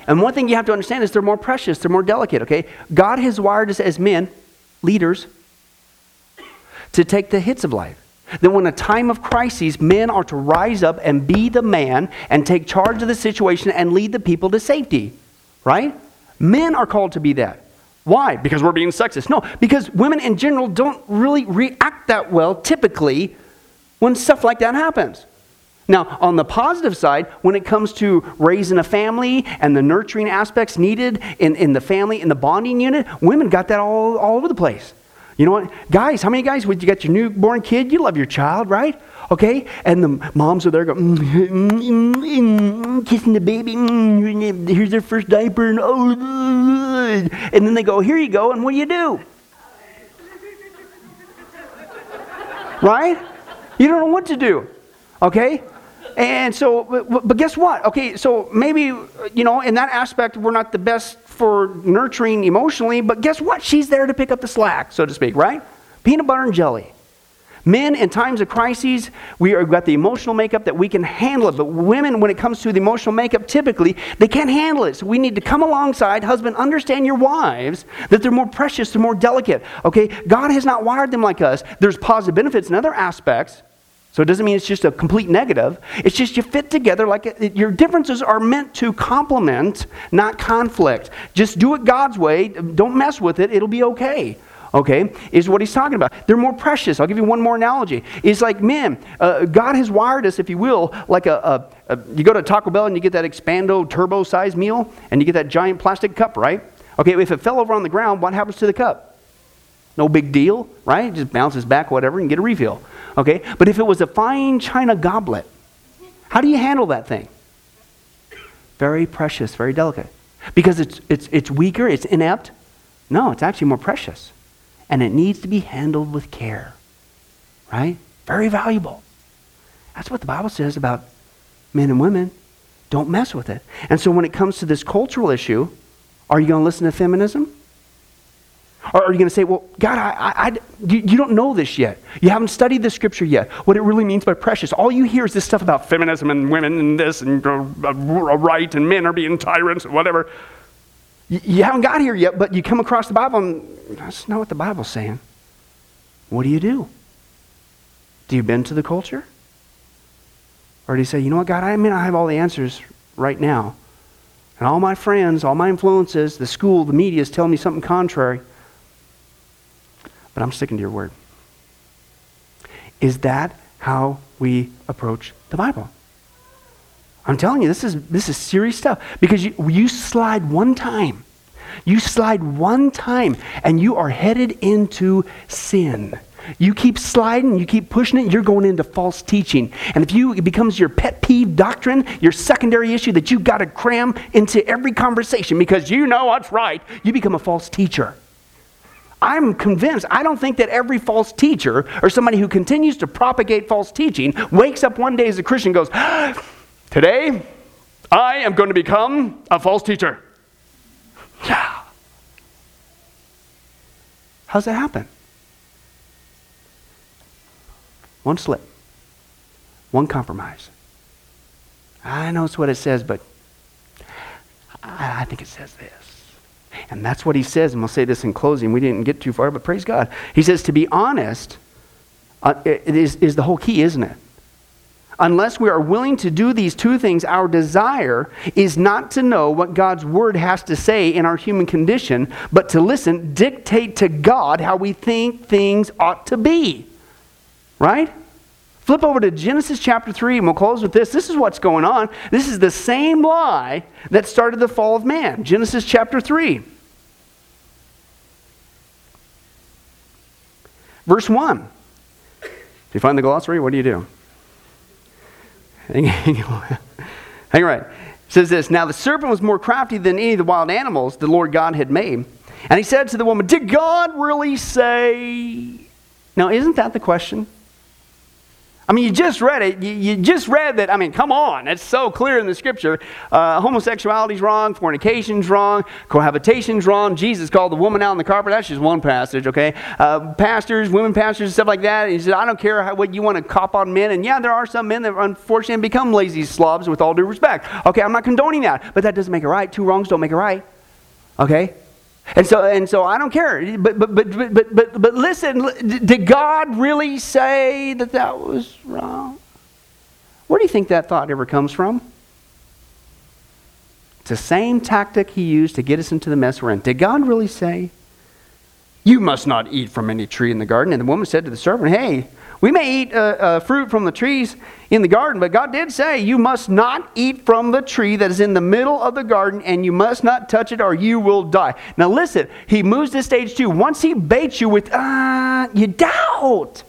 And one thing you have to understand is they're more precious, they're more delicate, okay? God has wired us as men, leaders, to take the hits of life. Then, when a time of crises, men are to rise up and be the man and take charge of the situation and lead the people to safety, right? Men are called to be that. Why? Because we're being sexist? No, because women in general don't really react that well typically when stuff like that happens. Now, on the positive side, when it comes to raising a family and the nurturing aspects needed in, in the family, in the bonding unit, women got that all, all over the place. You know what? Guys, how many guys, would you got your newborn kid, you love your child, right? Okay? And the moms are there going, mm, mm, mm, kissing the baby, here's their first diaper, and oh, and then they go, here you go, and what do you do? right? You don't know what to do. Okay? And so, but guess what? Okay, so maybe, you know, in that aspect, we're not the best for nurturing emotionally, but guess what? She's there to pick up the slack, so to speak, right? Peanut butter and jelly. Men, in times of crises, we have got the emotional makeup that we can handle it. But women, when it comes to the emotional makeup, typically, they can't handle it. So we need to come alongside, husband, understand your wives, that they're more precious, they're more delicate. Okay? God has not wired them like us. There's positive benefits in other aspects. So it doesn't mean it's just a complete negative. It's just you fit together like it, your differences are meant to complement, not conflict. Just do it God's way. Don't mess with it. It'll be okay. Okay, is what he's talking about. They're more precious. I'll give you one more analogy. It's like men. Uh, God has wired us, if you will, like a, a, a you go to Taco Bell and you get that expando turbo size meal, and you get that giant plastic cup, right? Okay, if it fell over on the ground, what happens to the cup? No big deal, right? Just bounces back, whatever, and get a refill. Okay? But if it was a fine china goblet, how do you handle that thing? Very precious, very delicate. Because it's, it's, it's weaker, it's inept. No, it's actually more precious. And it needs to be handled with care. Right? Very valuable. That's what the Bible says about men and women. Don't mess with it. And so when it comes to this cultural issue, are you going to listen to feminism? Or are you going to say, well, God, I, I, I, you don't know this yet. You haven't studied the scripture yet, what it really means by precious. All you hear is this stuff about feminism and women and this and uh, right and men are being tyrants and whatever. You, you haven't got here yet, but you come across the Bible and that's not what the Bible's saying. What do you do? Do you bend to the culture? Or do you say, you know what, God, I mean, I have all the answers right now. And all my friends, all my influences, the school, the media is telling me something contrary but I'm sticking to your word. Is that how we approach the Bible? I'm telling you, this is, this is serious stuff because you, you slide one time. You slide one time and you are headed into sin. You keep sliding, you keep pushing it, you're going into false teaching. And if you it becomes your pet peeve doctrine, your secondary issue that you've got to cram into every conversation because you know what's right, you become a false teacher. I'm convinced, I don't think that every false teacher or somebody who continues to propagate false teaching wakes up one day as a Christian goes, *gasps* Today, I am going to become a false teacher. Yeah. How's that happen? One slip, one compromise. I know it's what it says, but I think it says this. And that's what he says, and we'll say this in closing. We didn't get too far, but praise God. He says, to be honest uh, is, is the whole key, isn't it? Unless we are willing to do these two things, our desire is not to know what God's word has to say in our human condition, but to listen, dictate to God how we think things ought to be. Right? Flip over to Genesis chapter 3, and we'll close with this. This is what's going on. This is the same lie that started the fall of man. Genesis chapter 3. Verse 1. If you find the glossary, what do you do? Hang, *laughs* hang. Hang right. It says this Now the serpent was more crafty than any of the wild animals the Lord God had made. And he said to the woman, Did God really say? Now, isn't that the question? I mean, you just read it. You, you, just read that. I mean, come on. It's so clear in the scripture. Uh, homosexuality's wrong. Fornication's wrong. Cohabitation's wrong. Jesus called the woman out on the carpet. That's just one passage, okay? Uh, pastors, women pastors, stuff like that. he said, I don't care how, what you want to cop on men. And yeah, there are some men that unfortunately become lazy slobs with all due respect. Okay, I'm not condoning that. But that doesn't make it right. Two wrongs don't make it right. Okay? And so, and so I don't care. But, but, but, but, but, but listen, did God really say that that was wrong? Where do you think that thought ever comes from? It's the same tactic he used to get us into the mess we're in. Did God really say, You must not eat from any tree in the garden? And the woman said to the serpent, Hey, we may eat uh, uh, fruit from the trees in the garden, but God did say, You must not eat from the tree that is in the middle of the garden, and you must not touch it, or you will die. Now, listen, he moves to stage two. Once he baits you with, uh, you doubt.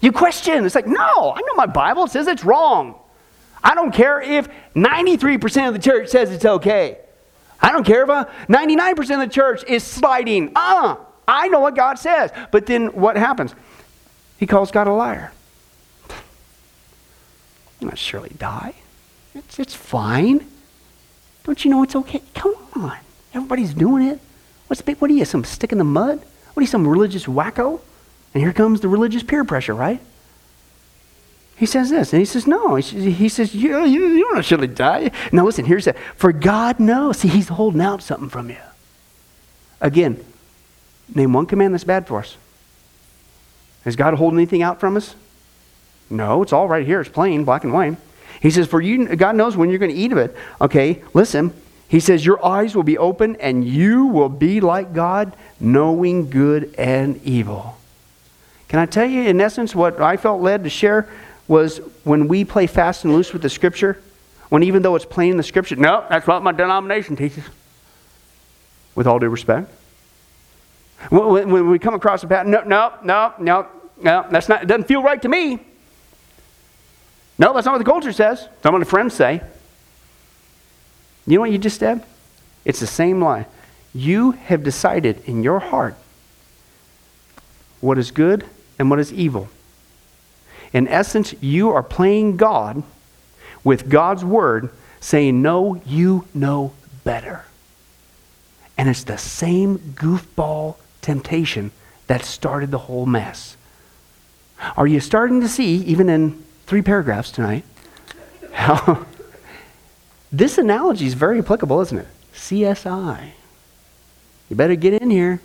You question. It's like, No, I know my Bible says it's wrong. I don't care if 93% of the church says it's okay. I don't care if uh, 99% of the church is sliding. Uh, I know what God says. But then what happens? He calls God a liar. You must surely die. It's, it's fine. Don't you know it's okay? Come on. Everybody's doing it. What's big? what are you, some stick in the mud? What are you, some religious wacko? And here comes the religious peer pressure, right? He says this, and he says, No. He says, You, you, you don't surely die. Now, listen, here's that. For God knows. See, he's holding out something from you. Again, name one command that's bad for us. Is God holding anything out from us? No, it's all right here. It's plain, black and white. He says, For you, God knows when you're going to eat of it. Okay, listen. He says, Your eyes will be open and you will be like God, knowing good and evil. Can I tell you, in essence, what I felt led to share was when we play fast and loose with the Scripture, when even though it's plain in the Scripture, no, that's what my denomination teaches. With all due respect. When, when we come across a pattern, no, no, no, no, no, that's not, it doesn't feel right to me. No, that's not what the culture says. That's not what the friends say. You know what you just said? It's the same lie. You have decided in your heart what is good and what is evil. In essence, you are playing God with God's word, saying, No, you know better. And it's the same goofball temptation that started the whole mess. Are you starting to see, even in three paragraphs tonight, *laughs* how this analogy is very applicable, isn't it? CSI. You better get in here.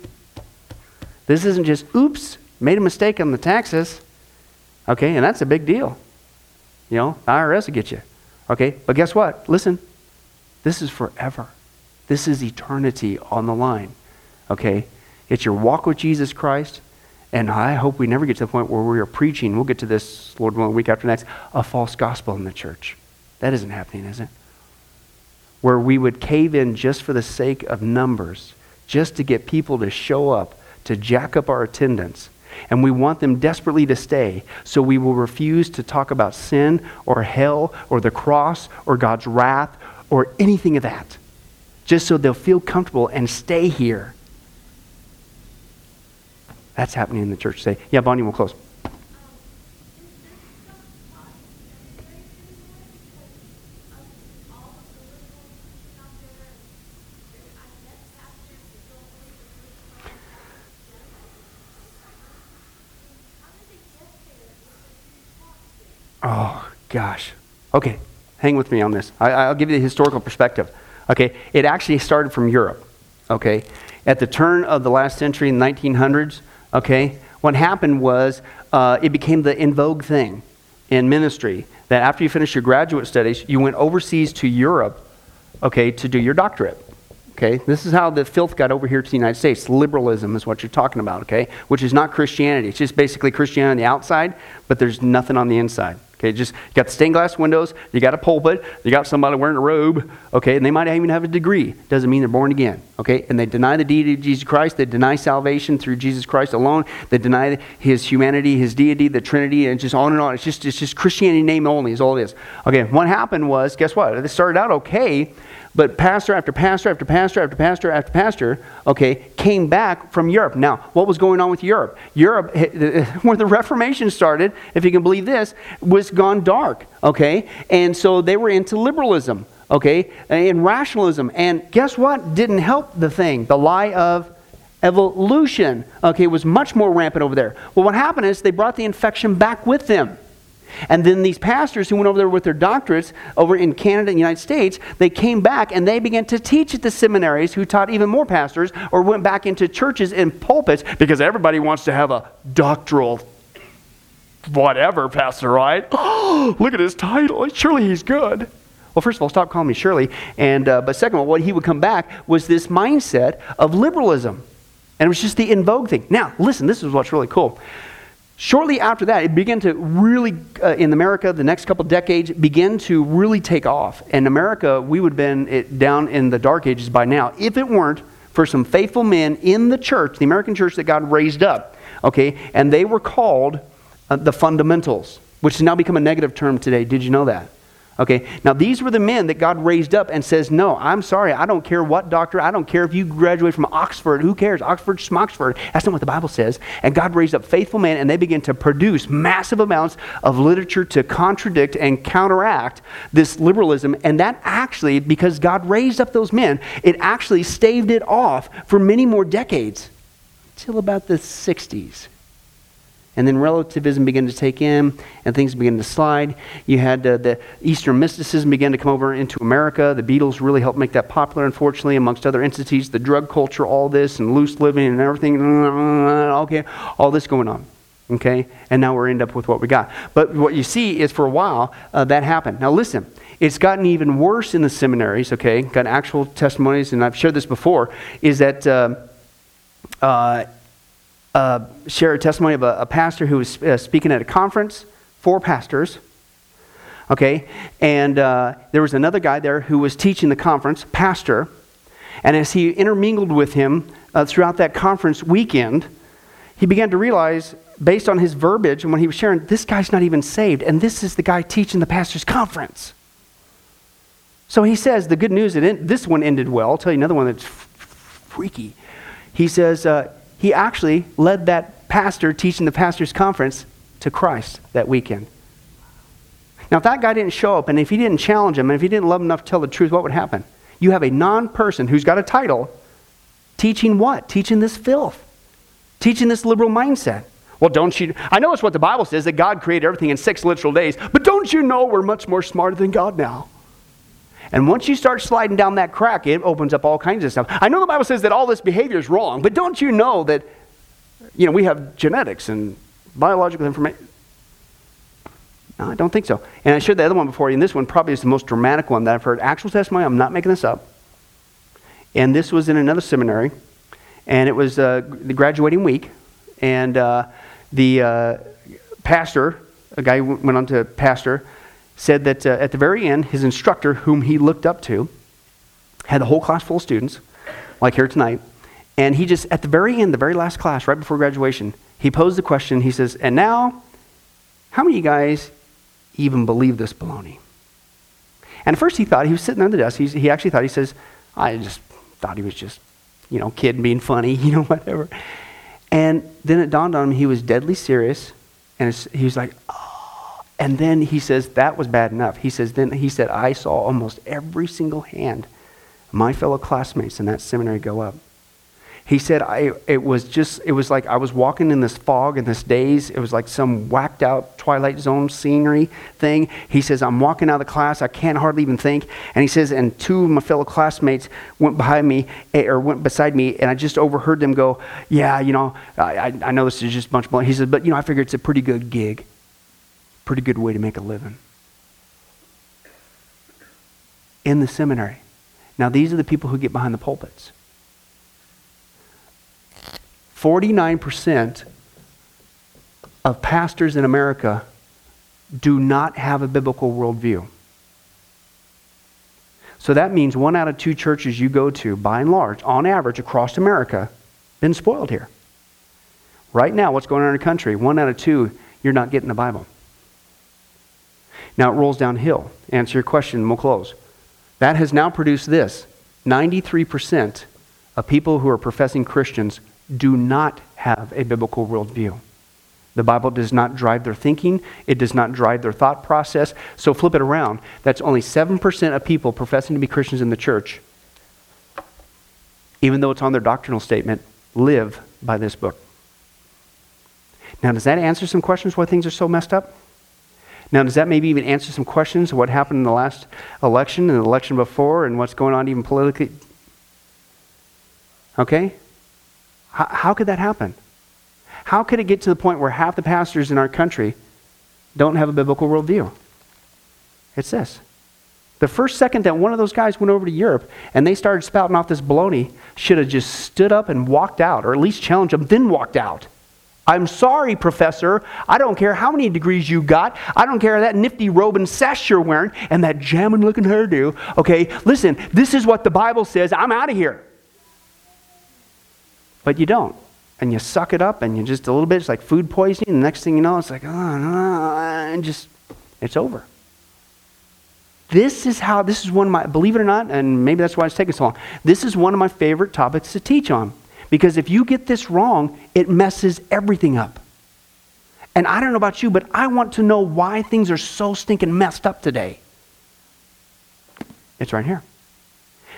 This isn't just, oops, made a mistake on the taxes. Okay, and that's a big deal. You know, the IRS will get you. Okay, but guess what? Listen, this is forever. This is eternity on the line. Okay? It's your walk with Jesus Christ. And I hope we never get to the point where we are preaching, we'll get to this, Lord willing, week after next, a false gospel in the church. That isn't happening, is it? Where we would cave in just for the sake of numbers, just to get people to show up, to jack up our attendance. And we want them desperately to stay. So we will refuse to talk about sin or hell or the cross or God's wrath or anything of that. Just so they'll feel comfortable and stay here. That's happening in the church today. Yeah, Bonnie, we'll close. Oh, gosh. Okay, hang with me on this. I, will give you the historical perspective. Okay, it actually started from Europe. Okay, at the turn of the last century, in the 1900s, okay, what happened was uh, it became the in vogue thing in ministry that after you finished your graduate studies, you went overseas to Europe, okay, to do your doctorate. Okay, this is how the filth got over here to the United States. Liberalism is what you're talking about, okay, which is not Christianity. It's just basically Christianity on the outside, but there's nothing on the inside. Okay, just you got the stained glass windows, you got a pulpit, you got somebody wearing a robe, okay, and they might even have a degree. Doesn't mean they're born again, okay? And they deny the deity of Jesus Christ, they deny salvation through Jesus Christ alone, they deny his humanity, his deity, the Trinity, and just on and on. It's just it's just Christianity name only is all it is. Okay, what happened was, guess what? It started out okay, but pastor after pastor after pastor after pastor after pastor, okay, came back from Europe. Now, what was going on with Europe? Europe, *laughs* where the Reformation started, if you can believe this, was gone dark, okay? And so they were into liberalism, okay, and rationalism. And guess what? Didn't help the thing. The lie of evolution, okay, was much more rampant over there. Well, what happened is they brought the infection back with them. And then these pastors who went over there with their doctorates over in Canada and the United States, they came back and they began to teach at the seminaries who taught even more pastors or went back into churches and pulpits because everybody wants to have a doctoral whatever pastor, right? Oh, *gasps* look at his title. Surely he's good. Well, first of all, stop calling me Shirley. And, uh, but second of all, what he would come back was this mindset of liberalism. And it was just the in vogue thing. Now, listen, this is what's really cool. Shortly after that, it began to really, uh, in America, the next couple decades, begin to really take off. In America, we would have been it, down in the dark ages by now if it weren't for some faithful men in the church, the American church that God raised up, okay? And they were called uh, the fundamentals, which has now become a negative term today. Did you know that? Okay, now these were the men that God raised up and says, No, I'm sorry, I don't care what doctor, I don't care if you graduate from Oxford, who cares? Oxford, Schmoxford. That's not what the Bible says. And God raised up faithful men, and they began to produce massive amounts of literature to contradict and counteract this liberalism. And that actually, because God raised up those men, it actually staved it off for many more decades, till about the 60s and then relativism began to take in, and things began to slide. You had uh, the Eastern mysticism begin to come over into America. The Beatles really helped make that popular, unfortunately, amongst other entities. The drug culture, all this, and loose living and everything. Okay, all this going on. Okay, and now we're end up with what we got. But what you see is for a while uh, that happened. Now listen, it's gotten even worse in the seminaries. Okay, got actual testimonies, and I've shared this before. Is that uh, uh, share a testimony of a, a pastor who was uh, speaking at a conference for pastors. Okay, and uh, there was another guy there who was teaching the conference, pastor, and as he intermingled with him uh, throughout that conference weekend, he began to realize, based on his verbiage and when he was sharing, this guy's not even saved, and this is the guy teaching the pastor's conference. So he says, the good news, that this one ended well. I'll tell you another one that's f- freaky. He says, uh, he actually led that pastor teaching the pastor's conference to Christ that weekend. Now, if that guy didn't show up and if he didn't challenge him and if he didn't love him enough to tell the truth, what would happen? You have a non person who's got a title teaching what? Teaching this filth, teaching this liberal mindset. Well, don't you? I know it's what the Bible says that God created everything in six literal days, but don't you know we're much more smarter than God now? And once you start sliding down that crack, it opens up all kinds of stuff. I know the Bible says that all this behavior is wrong, but don't you know that, you know, we have genetics and biological information? No, I don't think so. And I shared the other one before you, and this one probably is the most dramatic one that I've heard. Actual testimony, I'm not making this up. And this was in another seminary, and it was uh, the graduating week, and uh, the uh, pastor, a guy who went on to pastor, said that uh, at the very end, his instructor, whom he looked up to, had the whole class full of students, like here tonight. And he just, at the very end, the very last class, right before graduation, he posed the question. He says, And now, how many of you guys even believe this baloney? And at first he thought, he was sitting at the desk, He's, he actually thought, he says, I just thought he was just, you know, kid being funny, *laughs* you know, whatever. And then it dawned on him he was deadly serious. And he was like, oh. And then he says, that was bad enough. He says, then he said, I saw almost every single hand my fellow classmates in that seminary go up. He said, I, it was just, it was like I was walking in this fog in this daze. It was like some whacked out Twilight Zone scenery thing. He says, I'm walking out of the class. I can't hardly even think. And he says, and two of my fellow classmates went behind me, eh, or went beside me, and I just overheard them go, Yeah, you know, I, I know this is just a bunch of blood. He says, But, you know, I figure it's a pretty good gig, pretty good way to make a living. In the seminary. Now, these are the people who get behind the pulpits. 49% of pastors in America do not have a biblical worldview. So that means one out of two churches you go to, by and large, on average, across America, been spoiled here. Right now, what's going on in our country? One out of two, you're not getting the Bible. Now it rolls downhill. Answer your question, and we'll close. That has now produced this 93% of people who are professing Christians do not have a biblical worldview. The Bible does not drive their thinking, it does not drive their thought process. So flip it around. That's only 7% of people professing to be Christians in the church, even though it's on their doctrinal statement, live by this book. Now, does that answer some questions why things are so messed up? Now, does that maybe even answer some questions of what happened in the last election and the election before and what's going on even politically? Okay? How, how could that happen? How could it get to the point where half the pastors in our country don't have a biblical worldview? It's this. The first second that one of those guys went over to Europe and they started spouting off this baloney, should have just stood up and walked out, or at least challenged them, then walked out. I'm sorry, professor. I don't care how many degrees you got. I don't care that nifty robe and sash you're wearing and that jamming looking hairdo. Okay, listen, this is what the Bible says. I'm out of here. But you don't. And you suck it up and you just a little bit, it's like food poisoning. The next thing you know, it's like, oh, no, and just, it's over. This is how, this is one of my, believe it or not, and maybe that's why it's taking so long, this is one of my favorite topics to teach on. Because if you get this wrong, it messes everything up. And I don't know about you, but I want to know why things are so stinking messed up today. It's right here.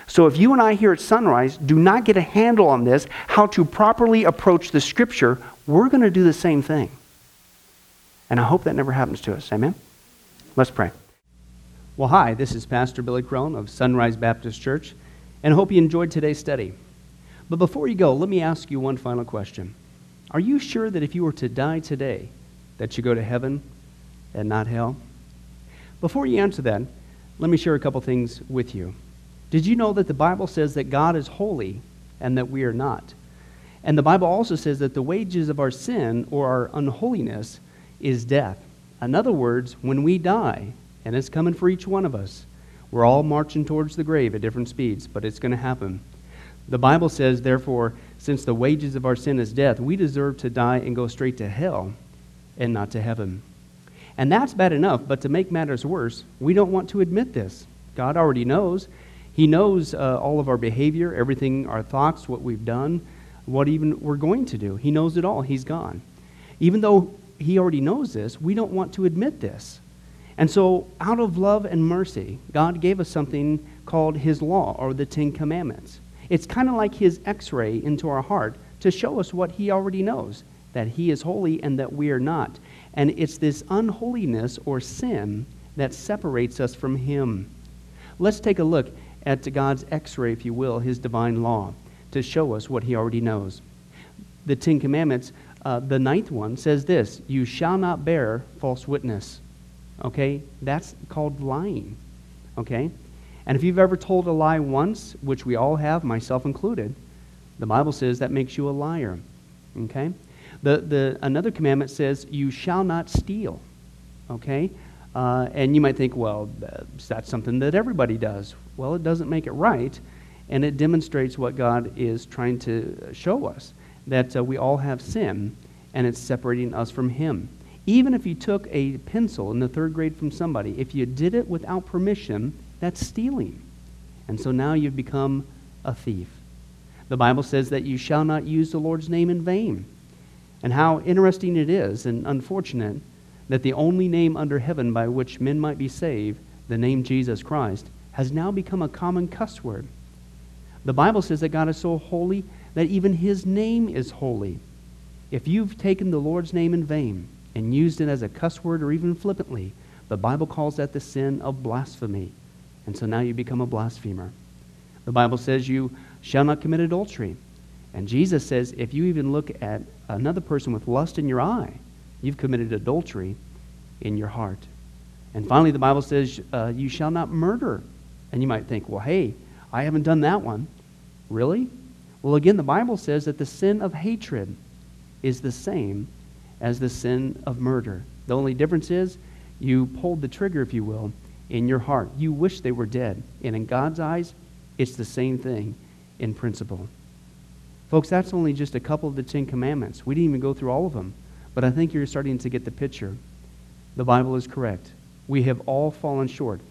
So if you and I here at Sunrise do not get a handle on this, how to properly approach the scripture, we're going to do the same thing. And I hope that never happens to us. Amen? Let's pray. Well, hi, this is Pastor Billy Crone of Sunrise Baptist Church, and I hope you enjoyed today's study. But before you go, let me ask you one final question. Are you sure that if you were to die today, that you go to heaven and not hell? Before you answer that, let me share a couple things with you. Did you know that the Bible says that God is holy and that we are not? And the Bible also says that the wages of our sin or our unholiness is death. In other words, when we die, and it's coming for each one of us, we're all marching towards the grave at different speeds, but it's going to happen. The Bible says, therefore, since the wages of our sin is death, we deserve to die and go straight to hell and not to heaven. And that's bad enough, but to make matters worse, we don't want to admit this. God already knows. He knows uh, all of our behavior, everything, our thoughts, what we've done, what even we're going to do. He knows it all. He's gone. Even though He already knows this, we don't want to admit this. And so, out of love and mercy, God gave us something called His law or the Ten Commandments. It's kind of like his x ray into our heart to show us what he already knows that he is holy and that we are not. And it's this unholiness or sin that separates us from him. Let's take a look at God's x ray, if you will, his divine law, to show us what he already knows. The Ten Commandments, uh, the ninth one, says this You shall not bear false witness. Okay? That's called lying. Okay? And if you've ever told a lie once, which we all have, myself included, the Bible says that makes you a liar. Okay? The, the, another commandment says, You shall not steal. Okay? Uh, and you might think, well, that's something that everybody does. Well, it doesn't make it right, and it demonstrates what God is trying to show us that uh, we all have sin, and it's separating us from Him. Even if you took a pencil in the third grade from somebody, if you did it without permission, that's stealing. And so now you've become a thief. The Bible says that you shall not use the Lord's name in vain. And how interesting it is and unfortunate that the only name under heaven by which men might be saved, the name Jesus Christ, has now become a common cuss word. The Bible says that God is so holy that even his name is holy. If you've taken the Lord's name in vain and used it as a cuss word or even flippantly, the Bible calls that the sin of blasphemy. And so now you become a blasphemer. The Bible says you shall not commit adultery. And Jesus says if you even look at another person with lust in your eye, you've committed adultery in your heart. And finally, the Bible says, uh, You shall not murder. And you might think, Well, hey, I haven't done that one. Really? Well, again, the Bible says that the sin of hatred is the same as the sin of murder. The only difference is you pulled the trigger, if you will, in your heart. You wish they were dead. And in God's eyes, it's the same thing in principle. Folks, that's only just a couple of the Ten Commandments. We didn't even go through all of them. But I think you're starting to get the picture. The Bible is correct. We have all fallen short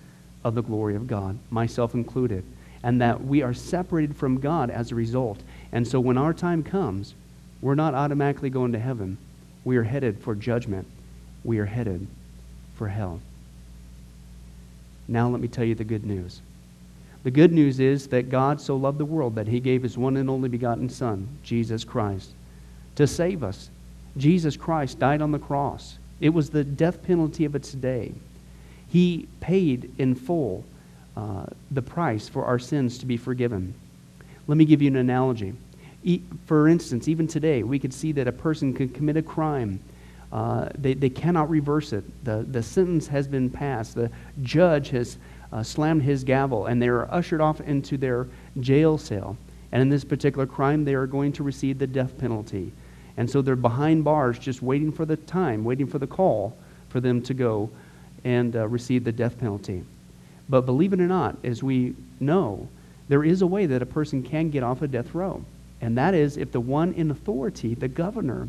of the glory of God, myself included, and that we are separated from God as a result. And so when our time comes, we're not automatically going to heaven. We are headed for judgment. We are headed for hell. Now let me tell you the good news. The good news is that God so loved the world that he gave his one and only begotten Son, Jesus Christ, to save us Jesus Christ died on the cross. It was the death penalty of its day. He paid in full uh, the price for our sins to be forgiven. Let me give you an analogy. E- for instance, even today, we could see that a person could commit a crime. Uh, they, they cannot reverse it. The, the sentence has been passed. The judge has uh, slammed his gavel, and they are ushered off into their jail cell. And in this particular crime, they are going to receive the death penalty. And so they're behind bars just waiting for the time, waiting for the call for them to go and uh, receive the death penalty. But believe it or not, as we know, there is a way that a person can get off a death row. And that is if the one in authority, the governor,